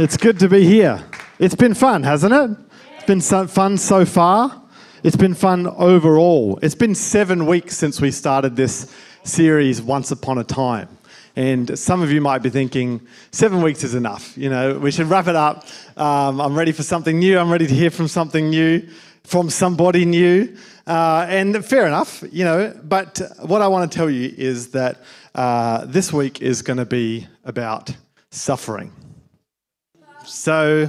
It's good to be here. It's been fun, hasn't it? It's been so fun so far. It's been fun overall. It's been seven weeks since we started this series, Once Upon a Time. And some of you might be thinking, seven weeks is enough. You know, we should wrap it up. Um, I'm ready for something new. I'm ready to hear from something new, from somebody new. Uh, and fair enough, you know. But what I want to tell you is that uh, this week is going to be about suffering. So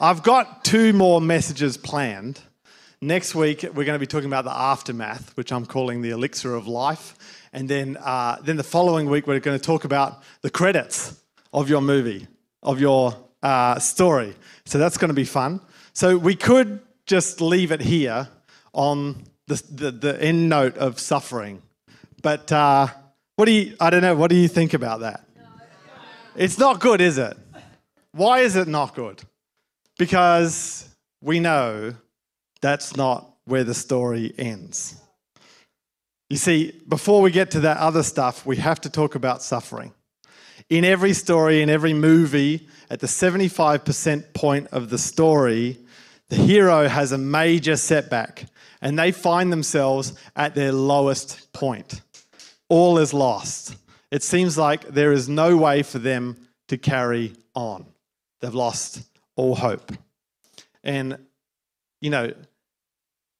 I've got two more messages planned. Next week, we're going to be talking about the aftermath, which I'm calling the elixir of life. And then, uh, then the following week, we're going to talk about the credits of your movie, of your uh, story. So that's going to be fun. So we could just leave it here on the, the, the end note of suffering. But uh, what do you, I don't know, what do you think about that? It's not good, is it? Why is it not good? Because we know that's not where the story ends. You see, before we get to that other stuff, we have to talk about suffering. In every story, in every movie, at the 75% point of the story, the hero has a major setback and they find themselves at their lowest point. All is lost. It seems like there is no way for them to carry on. They've lost all hope. And, you know,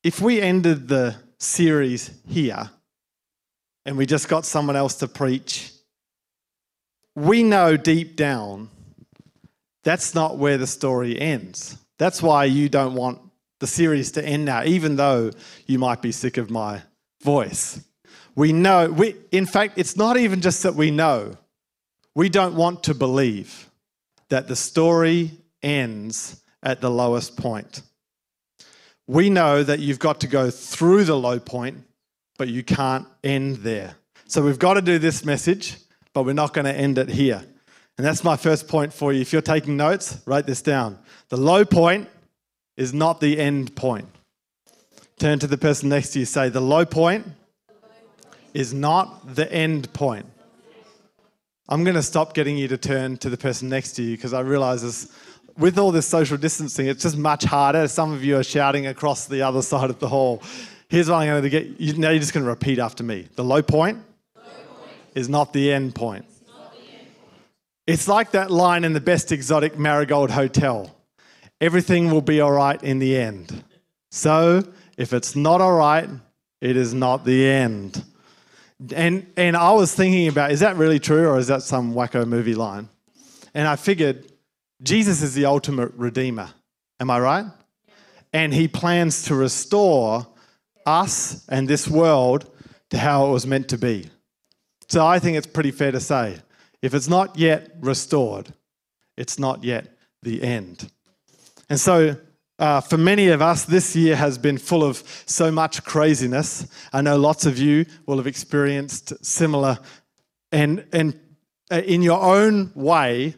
if we ended the series here and we just got someone else to preach, we know deep down that's not where the story ends. That's why you don't want the series to end now, even though you might be sick of my voice. We know, we, in fact, it's not even just that we know, we don't want to believe that the story ends at the lowest point. We know that you've got to go through the low point, but you can't end there. So we've got to do this message, but we're not going to end it here. And that's my first point for you. If you're taking notes, write this down. The low point is not the end point. Turn to the person next to you, say, The low point is not the end point. I'm going to stop getting you to turn to the person next to you because I realize this, with all this social distancing, it's just much harder. Some of you are shouting across the other side of the hall. Here's what I'm going to get. You, now you're just going to repeat after me. The low point, low point. is not the end point. It's, the end point. it's like that line in the best exotic Marigold Hotel everything will be all right in the end. So if it's not all right, it is not the end. And, and I was thinking about is that really true or is that some wacko movie line? And I figured Jesus is the ultimate redeemer. Am I right? And he plans to restore us and this world to how it was meant to be. So I think it's pretty fair to say if it's not yet restored, it's not yet the end. And so uh, for many of us, this year has been full of so much craziness. I know lots of you will have experienced similar, and, and uh, in your own way,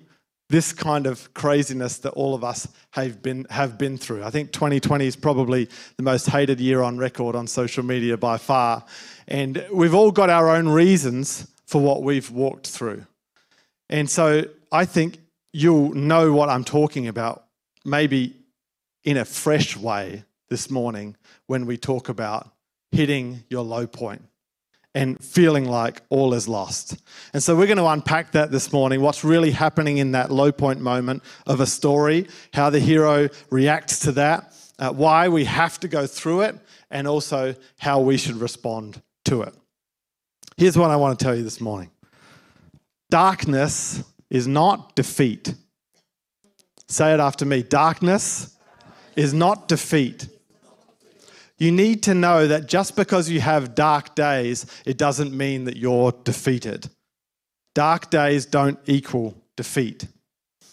this kind of craziness that all of us have been, have been through. I think 2020 is probably the most hated year on record on social media by far. And we've all got our own reasons for what we've walked through. And so I think you'll know what I'm talking about maybe in a fresh way this morning when we talk about hitting your low point and feeling like all is lost. And so we're going to unpack that this morning what's really happening in that low point moment of a story, how the hero reacts to that, uh, why we have to go through it, and also how we should respond to it. Here's what I want to tell you this morning darkness is not defeat. Say it after me darkness is not defeat. You need to know that just because you have dark days, it doesn't mean that you're defeated. Dark days don't equal defeat.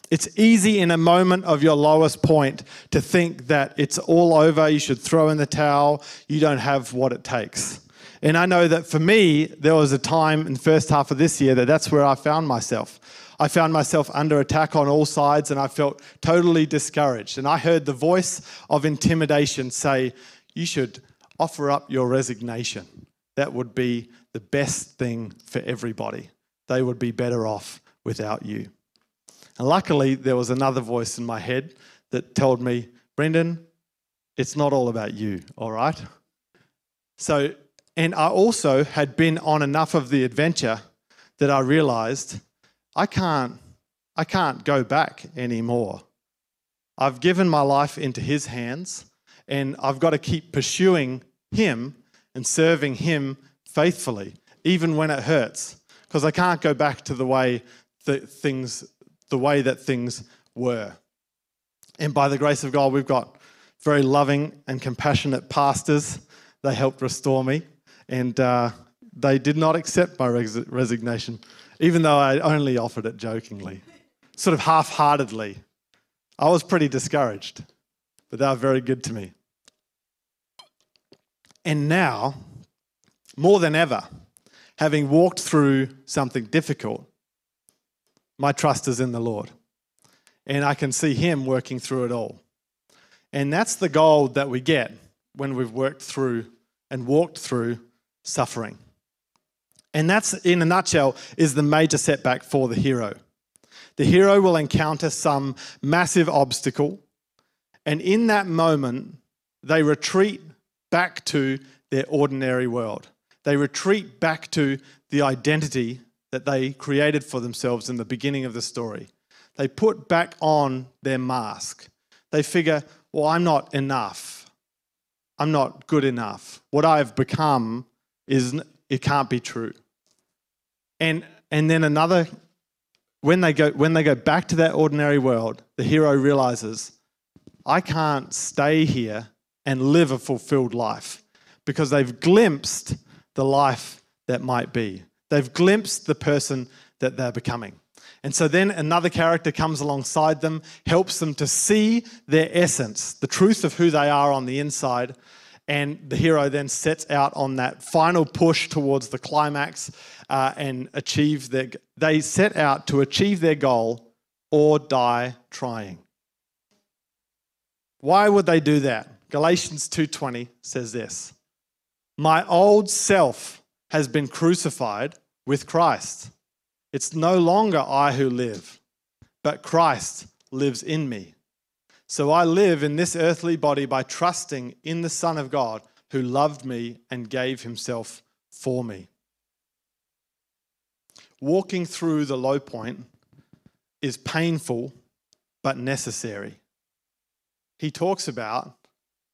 It's easy in a moment of your lowest point to think that it's all over, you should throw in the towel, you don't have what it takes. And I know that for me, there was a time in the first half of this year that that's where I found myself. I found myself under attack on all sides and I felt totally discouraged. And I heard the voice of intimidation say, You should offer up your resignation. That would be the best thing for everybody. They would be better off without you. And luckily, there was another voice in my head that told me, Brendan, it's not all about you, all right? So, and I also had been on enough of the adventure that I realized I can't, I can't go back anymore. I've given my life into His hands, and I've got to keep pursuing Him and serving Him faithfully, even when it hurts, because I can't go back to the way that things, the way that things were. And by the grace of God, we've got very loving and compassionate pastors. They helped restore me, and uh, they did not accept my res- resignation, even though I only offered it jokingly, sort of half heartedly. I was pretty discouraged, but they were very good to me. And now, more than ever, having walked through something difficult, my trust is in the Lord. And I can see Him working through it all. And that's the goal that we get when we've worked through and walked through suffering. And that's, in a nutshell, is the major setback for the hero. The hero will encounter some massive obstacle, and in that moment, they retreat back to their ordinary world. They retreat back to the identity that they created for themselves in the beginning of the story. They put back on their mask. They figure, well, I'm not enough. I'm not good enough. What I've become is it can't be true. And and then another when they go when they go back to that ordinary world, the hero realizes I can't stay here and live a fulfilled life because they've glimpsed the life that might be. They've glimpsed the person that they're becoming. And so then another character comes alongside them, helps them to see their essence, the truth of who they are on the inside. And the hero then sets out on that final push towards the climax uh, and achieve their. They set out to achieve their goal or die trying. Why would they do that? Galatians 2:20 says this. My old self has been crucified with Christ. It's no longer I who live, but Christ lives in me. So I live in this earthly body by trusting in the Son of God who loved me and gave himself for me. Walking through the low point is painful but necessary. He talks about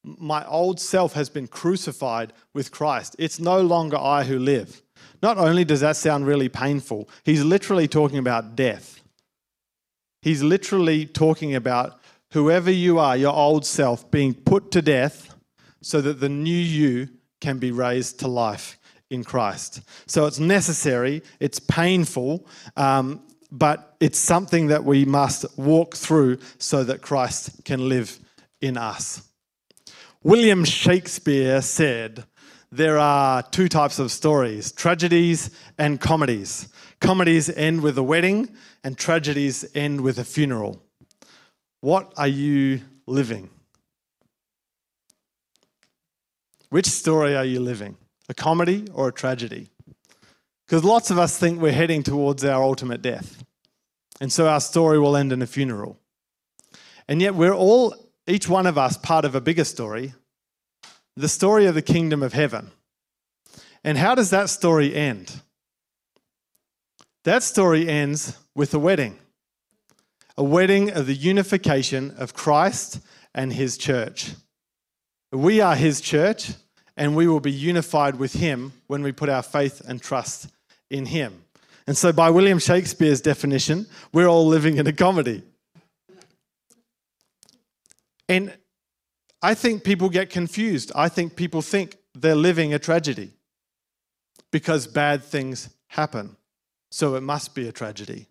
my old self has been crucified with Christ. It's no longer I who live. Not only does that sound really painful, he's literally talking about death. He's literally talking about whoever you are, your old self, being put to death so that the new you can be raised to life in Christ. So it's necessary, it's painful, um, but it's something that we must walk through so that Christ can live in us. William Shakespeare said, There are two types of stories tragedies and comedies. Comedies end with a wedding, and tragedies end with a funeral. What are you living? Which story are you living? A comedy or a tragedy? Because lots of us think we're heading towards our ultimate death. And so our story will end in a funeral. And yet we're all each one of us part of a bigger story, the story of the kingdom of heaven. And how does that story end? That story ends with a wedding, a wedding of the unification of Christ and his church. We are his church, and we will be unified with him when we put our faith and trust in him. And so, by William Shakespeare's definition, we're all living in a comedy. And I think people get confused. I think people think they're living a tragedy because bad things happen. So it must be a tragedy.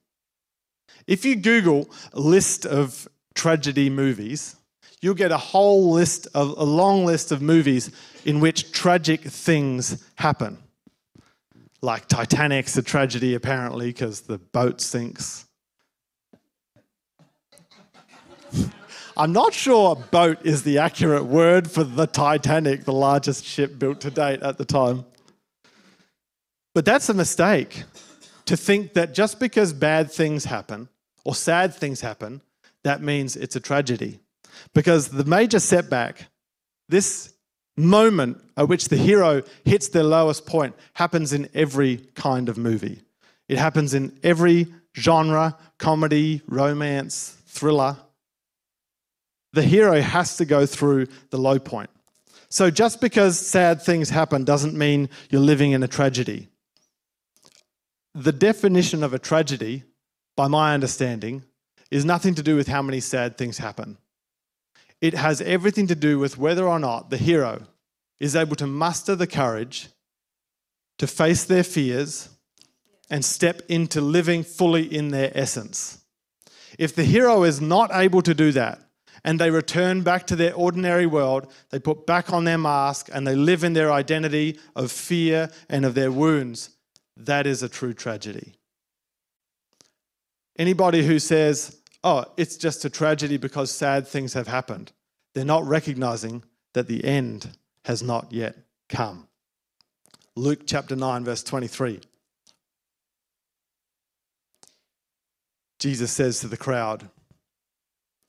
If you Google list of tragedy movies, you'll get a whole list of a long list of movies in which tragic things happen. Like Titanic's a tragedy apparently because the boat sinks. I'm not sure boat is the accurate word for the Titanic, the largest ship built to date at the time. But that's a mistake to think that just because bad things happen or sad things happen, that means it's a tragedy. Because the major setback, this moment at which the hero hits their lowest point, happens in every kind of movie. It happens in every genre comedy, romance, thriller. The hero has to go through the low point. So just because sad things happen doesn't mean you're living in a tragedy. The definition of a tragedy, by my understanding, is nothing to do with how many sad things happen. It has everything to do with whether or not the hero is able to muster the courage to face their fears and step into living fully in their essence. If the hero is not able to do that, and they return back to their ordinary world, they put back on their mask and they live in their identity of fear and of their wounds, that is a true tragedy. Anybody who says, oh, it's just a tragedy because sad things have happened, they're not recognizing that the end has not yet come. Luke chapter 9, verse 23. Jesus says to the crowd,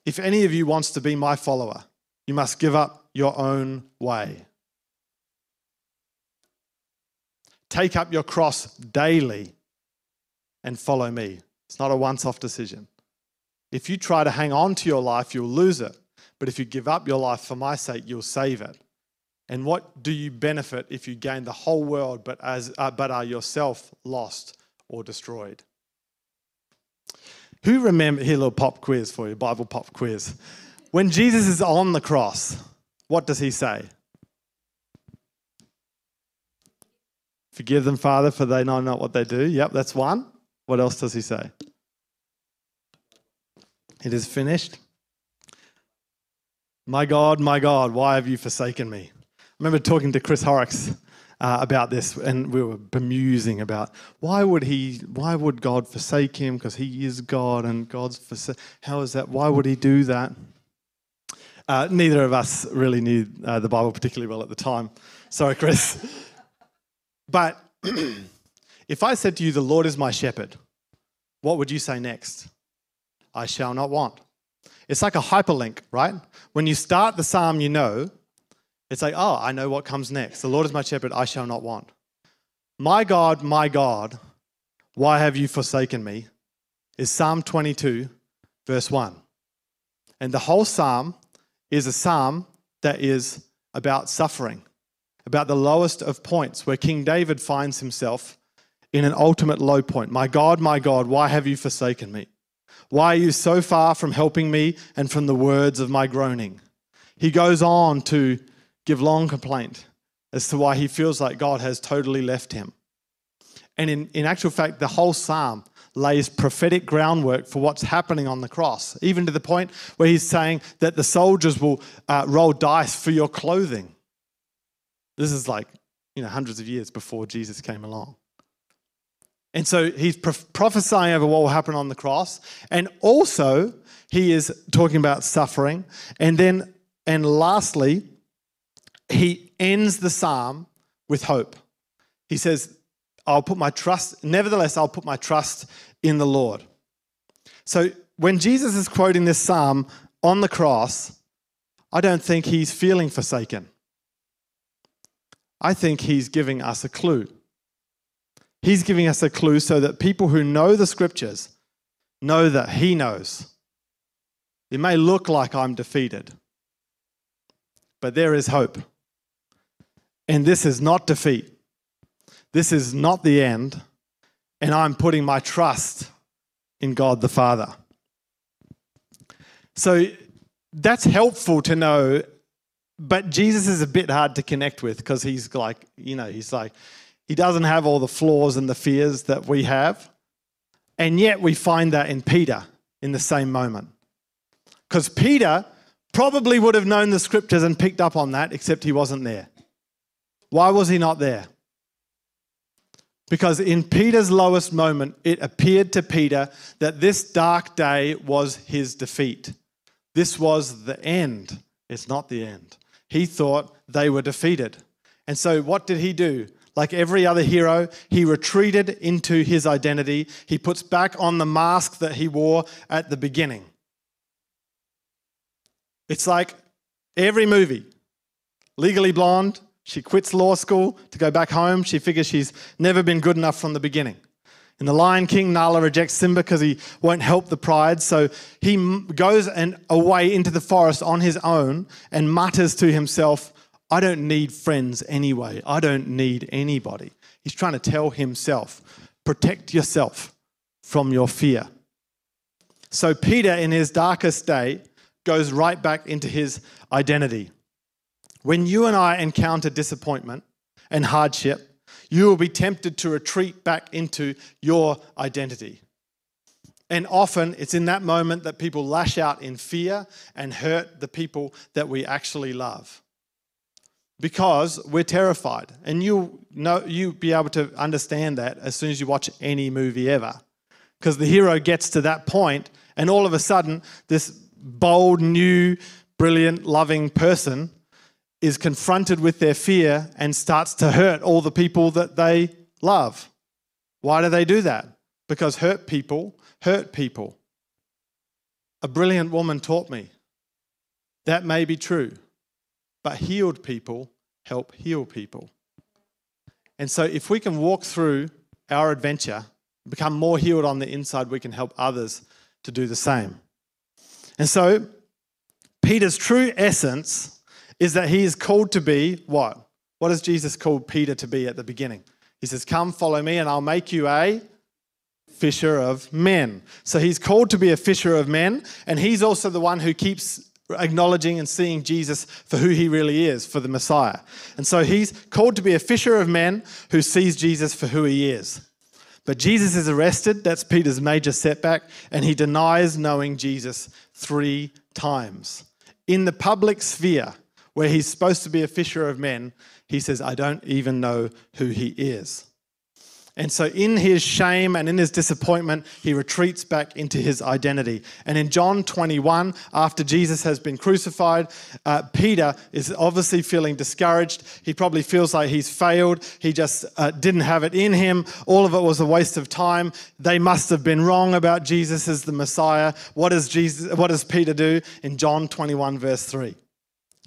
If any of you wants to be my follower, you must give up your own way. Take up your cross daily and follow me. It's not a once off decision. If you try to hang on to your life, you'll lose it. But if you give up your life for my sake, you'll save it. And what do you benefit if you gain the whole world but, as, uh, but are yourself lost or destroyed? Who remember, here a little pop quiz for you, Bible pop quiz. When Jesus is on the cross, what does he say? Forgive them, Father, for they know not what they do. Yep, that's one. What else does he say? It is finished. My God, my God, why have you forsaken me? I remember talking to Chris Horrocks uh, about this, and we were bemusing about why would he, why would God forsake him? Because he is God, and God's forsake. How is that? Why would he do that? Uh, neither of us really knew uh, the Bible particularly well at the time. Sorry, Chris. But if I said to you, "The Lord is my shepherd," what would you say next? I shall not want. It's like a hyperlink, right? When you start the psalm, you know it's like, oh, I know what comes next. The Lord is my shepherd, I shall not want. My God, my God, why have you forsaken me? Is Psalm 22, verse 1. And the whole psalm is a psalm that is about suffering, about the lowest of points, where King David finds himself in an ultimate low point. My God, my God, why have you forsaken me? Why are you so far from helping me and from the words of my groaning? He goes on to give long complaint as to why he feels like God has totally left him. And in, in actual fact, the whole psalm lays prophetic groundwork for what's happening on the cross, even to the point where he's saying that the soldiers will uh, roll dice for your clothing. This is like, you know, hundreds of years before Jesus came along. And so he's prophesying over what will happen on the cross. And also, he is talking about suffering. And then, and lastly, he ends the psalm with hope. He says, I'll put my trust, nevertheless, I'll put my trust in the Lord. So when Jesus is quoting this psalm on the cross, I don't think he's feeling forsaken. I think he's giving us a clue. He's giving us a clue so that people who know the scriptures know that he knows. It may look like I'm defeated, but there is hope. And this is not defeat. This is not the end. And I'm putting my trust in God the Father. So that's helpful to know. But Jesus is a bit hard to connect with because he's like, you know, he's like, he doesn't have all the flaws and the fears that we have. And yet we find that in Peter in the same moment. Because Peter probably would have known the scriptures and picked up on that, except he wasn't there. Why was he not there? Because in Peter's lowest moment, it appeared to Peter that this dark day was his defeat. This was the end. It's not the end. He thought they were defeated. And so, what did he do? like every other hero, he retreated into his identity. He puts back on the mask that he wore at the beginning. It's like every movie Legally Blonde, she quits law school to go back home. She figures she's never been good enough from the beginning. In The Lion King, Nala rejects Simba because he won't help the pride. So he goes and away into the forest on his own and mutters to himself, I don't need friends anyway. I don't need anybody. He's trying to tell himself, protect yourself from your fear. So Peter, in his darkest day, goes right back into his identity. When you and I encounter disappointment and hardship, you will be tempted to retreat back into your identity. And often it's in that moment that people lash out in fear and hurt the people that we actually love. Because we're terrified. And you know you'll be able to understand that as soon as you watch any movie ever. Because the hero gets to that point, and all of a sudden, this bold, new, brilliant, loving person is confronted with their fear and starts to hurt all the people that they love. Why do they do that? Because hurt people hurt people. A brilliant woman taught me that may be true, but healed people help heal people. And so, if we can walk through our adventure, become more healed on the inside, we can help others to do the same. And so, Peter's true essence is that he is called to be what? What does Jesus call Peter to be at the beginning? He says, Come, follow me, and I'll make you a fisher of men. So he's called to be a fisher of men, and he's also the one who keeps acknowledging and seeing Jesus for who he really is, for the Messiah. And so he's called to be a fisher of men who sees Jesus for who he is. But Jesus is arrested, that's Peter's major setback, and he denies knowing Jesus three times. In the public sphere, where he's supposed to be a fisher of men, he says, I don't even know who he is. And so, in his shame and in his disappointment, he retreats back into his identity. And in John 21, after Jesus has been crucified, uh, Peter is obviously feeling discouraged. He probably feels like he's failed. He just uh, didn't have it in him. All of it was a waste of time. They must have been wrong about Jesus as the Messiah. What does, Jesus, what does Peter do in John 21, verse 3?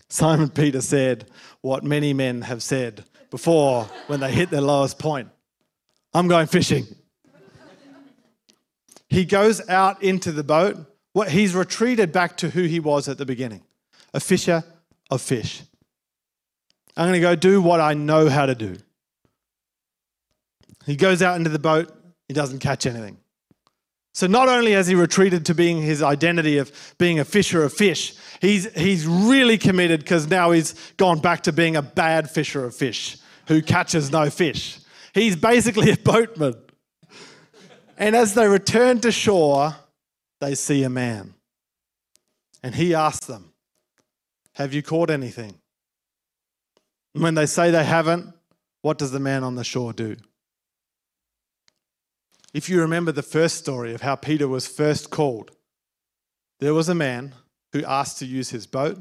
Simon Peter said what many men have said before when they hit their lowest point I'm going fishing. He goes out into the boat. What he's retreated back to who he was at the beginning a fisher of fish. I'm going to go do what I know how to do. He goes out into the boat, he doesn't catch anything. So not only has he retreated to being his identity of being a fisher of fish, he's, he's really committed because now he's gone back to being a bad fisher of fish who catches no fish. He's basically a boatman. And as they return to shore, they see a man. And he asks them, Have you caught anything? And when they say they haven't, what does the man on the shore do? If you remember the first story of how Peter was first called, there was a man who asked to use his boat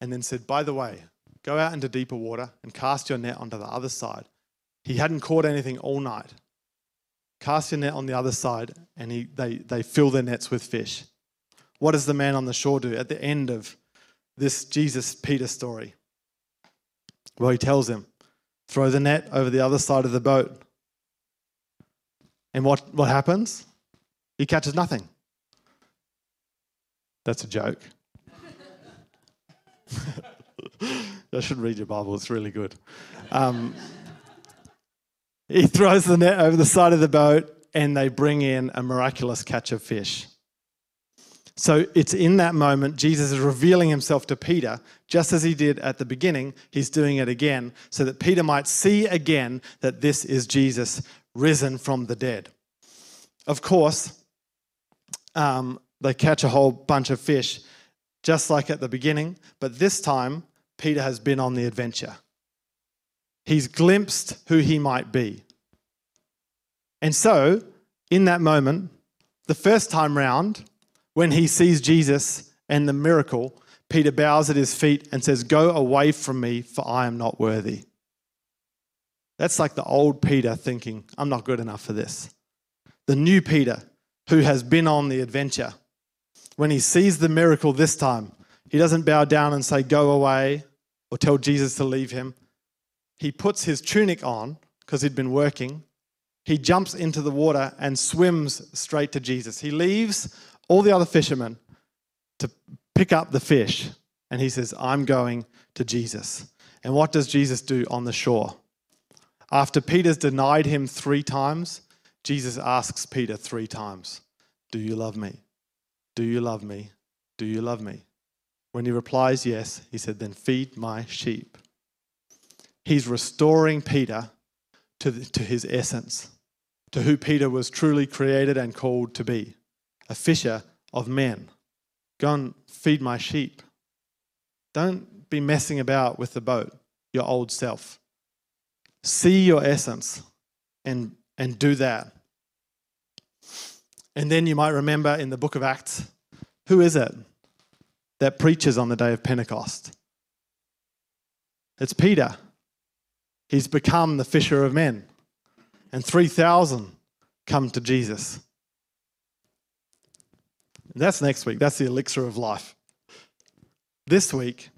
and then said, By the way, go out into deeper water and cast your net onto the other side. He hadn't caught anything all night. Cast your net on the other side, and he, they, they fill their nets with fish. What does the man on the shore do at the end of this Jesus Peter story? Well, he tells him, Throw the net over the other side of the boat. And what, what happens? He catches nothing. That's a joke. I should read your Bible, it's really good. Um, he throws the net over the side of the boat, and they bring in a miraculous catch of fish. So it's in that moment, Jesus is revealing himself to Peter, just as he did at the beginning, he's doing it again, so that Peter might see again that this is Jesus risen from the dead. Of course, um, they catch a whole bunch of fish, just like at the beginning, but this time, Peter has been on the adventure. He's glimpsed who he might be. And so, in that moment, the first time round, when he sees Jesus and the miracle, Peter bows at his feet and says, Go away from me, for I am not worthy. That's like the old Peter thinking, I'm not good enough for this. The new Peter, who has been on the adventure, when he sees the miracle this time, he doesn't bow down and say, Go away, or tell Jesus to leave him. He puts his tunic on because he'd been working. He jumps into the water and swims straight to Jesus. He leaves all the other fishermen to pick up the fish. And he says, I'm going to Jesus. And what does Jesus do on the shore? After Peter's denied him three times, Jesus asks Peter three times, Do you love me? Do you love me? Do you love me? When he replies yes, he said, Then feed my sheep. He's restoring Peter to, the, to his essence, to who Peter was truly created and called to be a fisher of men. Go and feed my sheep. Don't be messing about with the boat, your old self. See your essence and, and do that. And then you might remember in the book of Acts who is it that preaches on the day of Pentecost? It's Peter. He's become the fisher of men. And 3,000 come to Jesus. That's next week. That's the elixir of life. This week,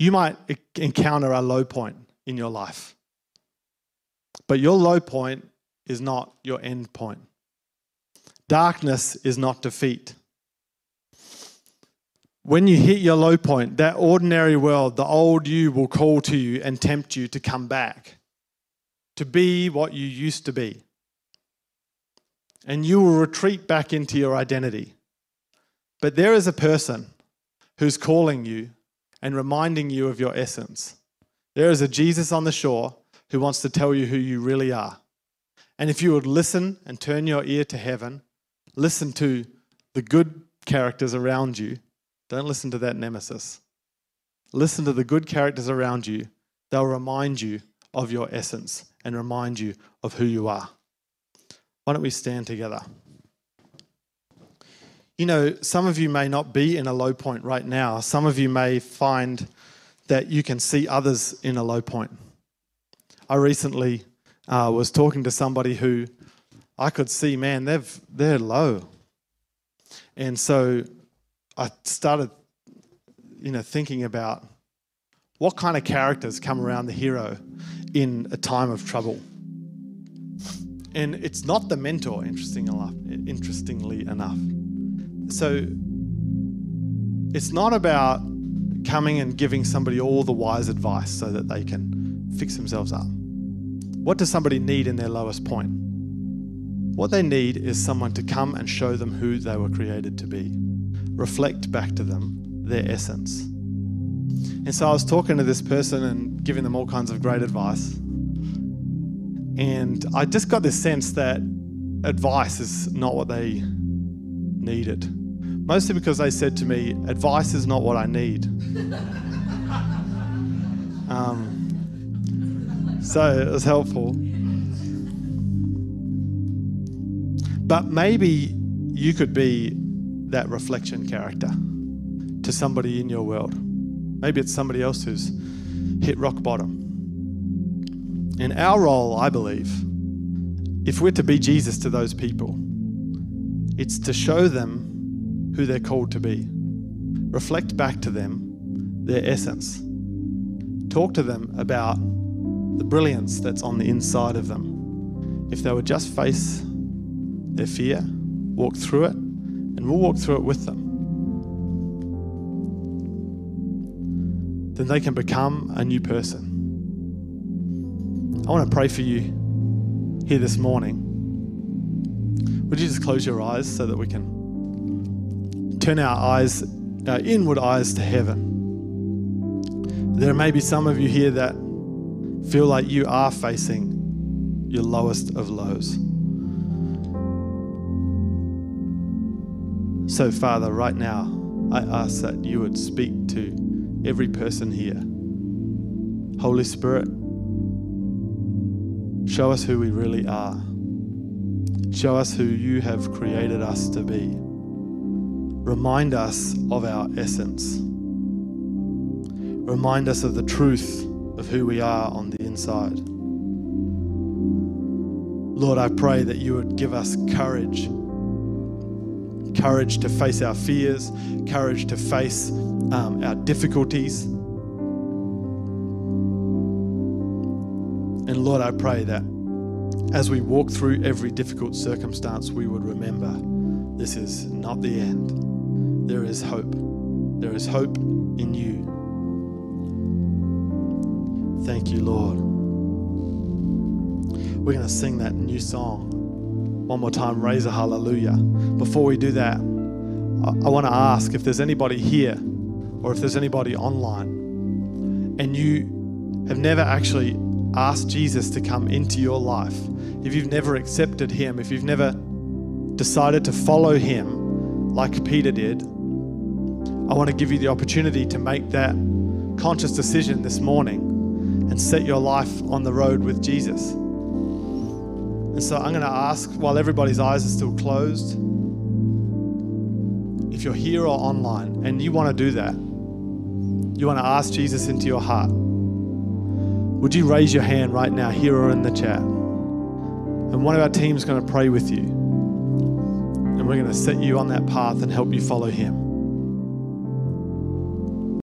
you might encounter a low point in your life. But your low point is not your end point. Darkness is not defeat. When you hit your low point, that ordinary world, the old you will call to you and tempt you to come back, to be what you used to be. And you will retreat back into your identity. But there is a person who's calling you and reminding you of your essence. There is a Jesus on the shore who wants to tell you who you really are. And if you would listen and turn your ear to heaven, listen to the good characters around you, don't listen to that nemesis. Listen to the good characters around you. They'll remind you of your essence and remind you of who you are. Why don't we stand together? You know, some of you may not be in a low point right now. Some of you may find that you can see others in a low point. I recently uh, was talking to somebody who I could see, man, they've they're low, and so I started, you know, thinking about what kind of characters come around the hero in a time of trouble. And it's not the mentor, interesting enough, interestingly enough. So it's not about coming and giving somebody all the wise advice so that they can fix themselves up. What does somebody need in their lowest point? What they need is someone to come and show them who they were created to be, reflect back to them their essence. And so I was talking to this person and giving them all kinds of great advice. And I just got this sense that advice is not what they needed. Mostly because they said to me, advice is not what I need. um, so it was helpful. But maybe you could be that reflection character to somebody in your world. Maybe it's somebody else who's hit rock bottom. In our role, I believe, if we're to be Jesus to those people, it's to show them who they're called to be. Reflect back to them their essence. Talk to them about the brilliance that's on the inside of them. If they would just face their fear, walk through it, and we'll walk through it with them, then they can become a new person. I want to pray for you here this morning. Would you just close your eyes so that we can turn our eyes, our inward eyes to heaven. There may be some of you here that feel like you are facing your lowest of lows. So, Father, right now, I ask that you would speak to every person here. Holy Spirit, show us who we really are. Show us who you have created us to be remind us of our essence. Remind us of the truth of who we are on the inside. Lord, I pray that you would give us courage courage to face our fears, courage to face um, our difficulties. And Lord, I pray that as we walk through every difficult circumstance, we would remember this is not the end. There is hope. There is hope in you. Thank you, Lord. We're going to sing that new song one more time. Raise a hallelujah. Before we do that, I, want to ask if there's anybody here or if there's anybody online and you have never actually asked Jesus to come into your life, if you've never accepted Him, if you've never decided to follow Him like Peter did, I want to give you the opportunity to make that conscious decision this morning and set your life on the road with Jesus. And so I'm going to ask, while everybody's eyes are still closed, if you're here or online and you want to do that, you want to ask Jesus into your heart, would you raise your hand right now, here or in the chat? And one of our team is going to pray with you. And we're going to set you on that path and help you follow Him.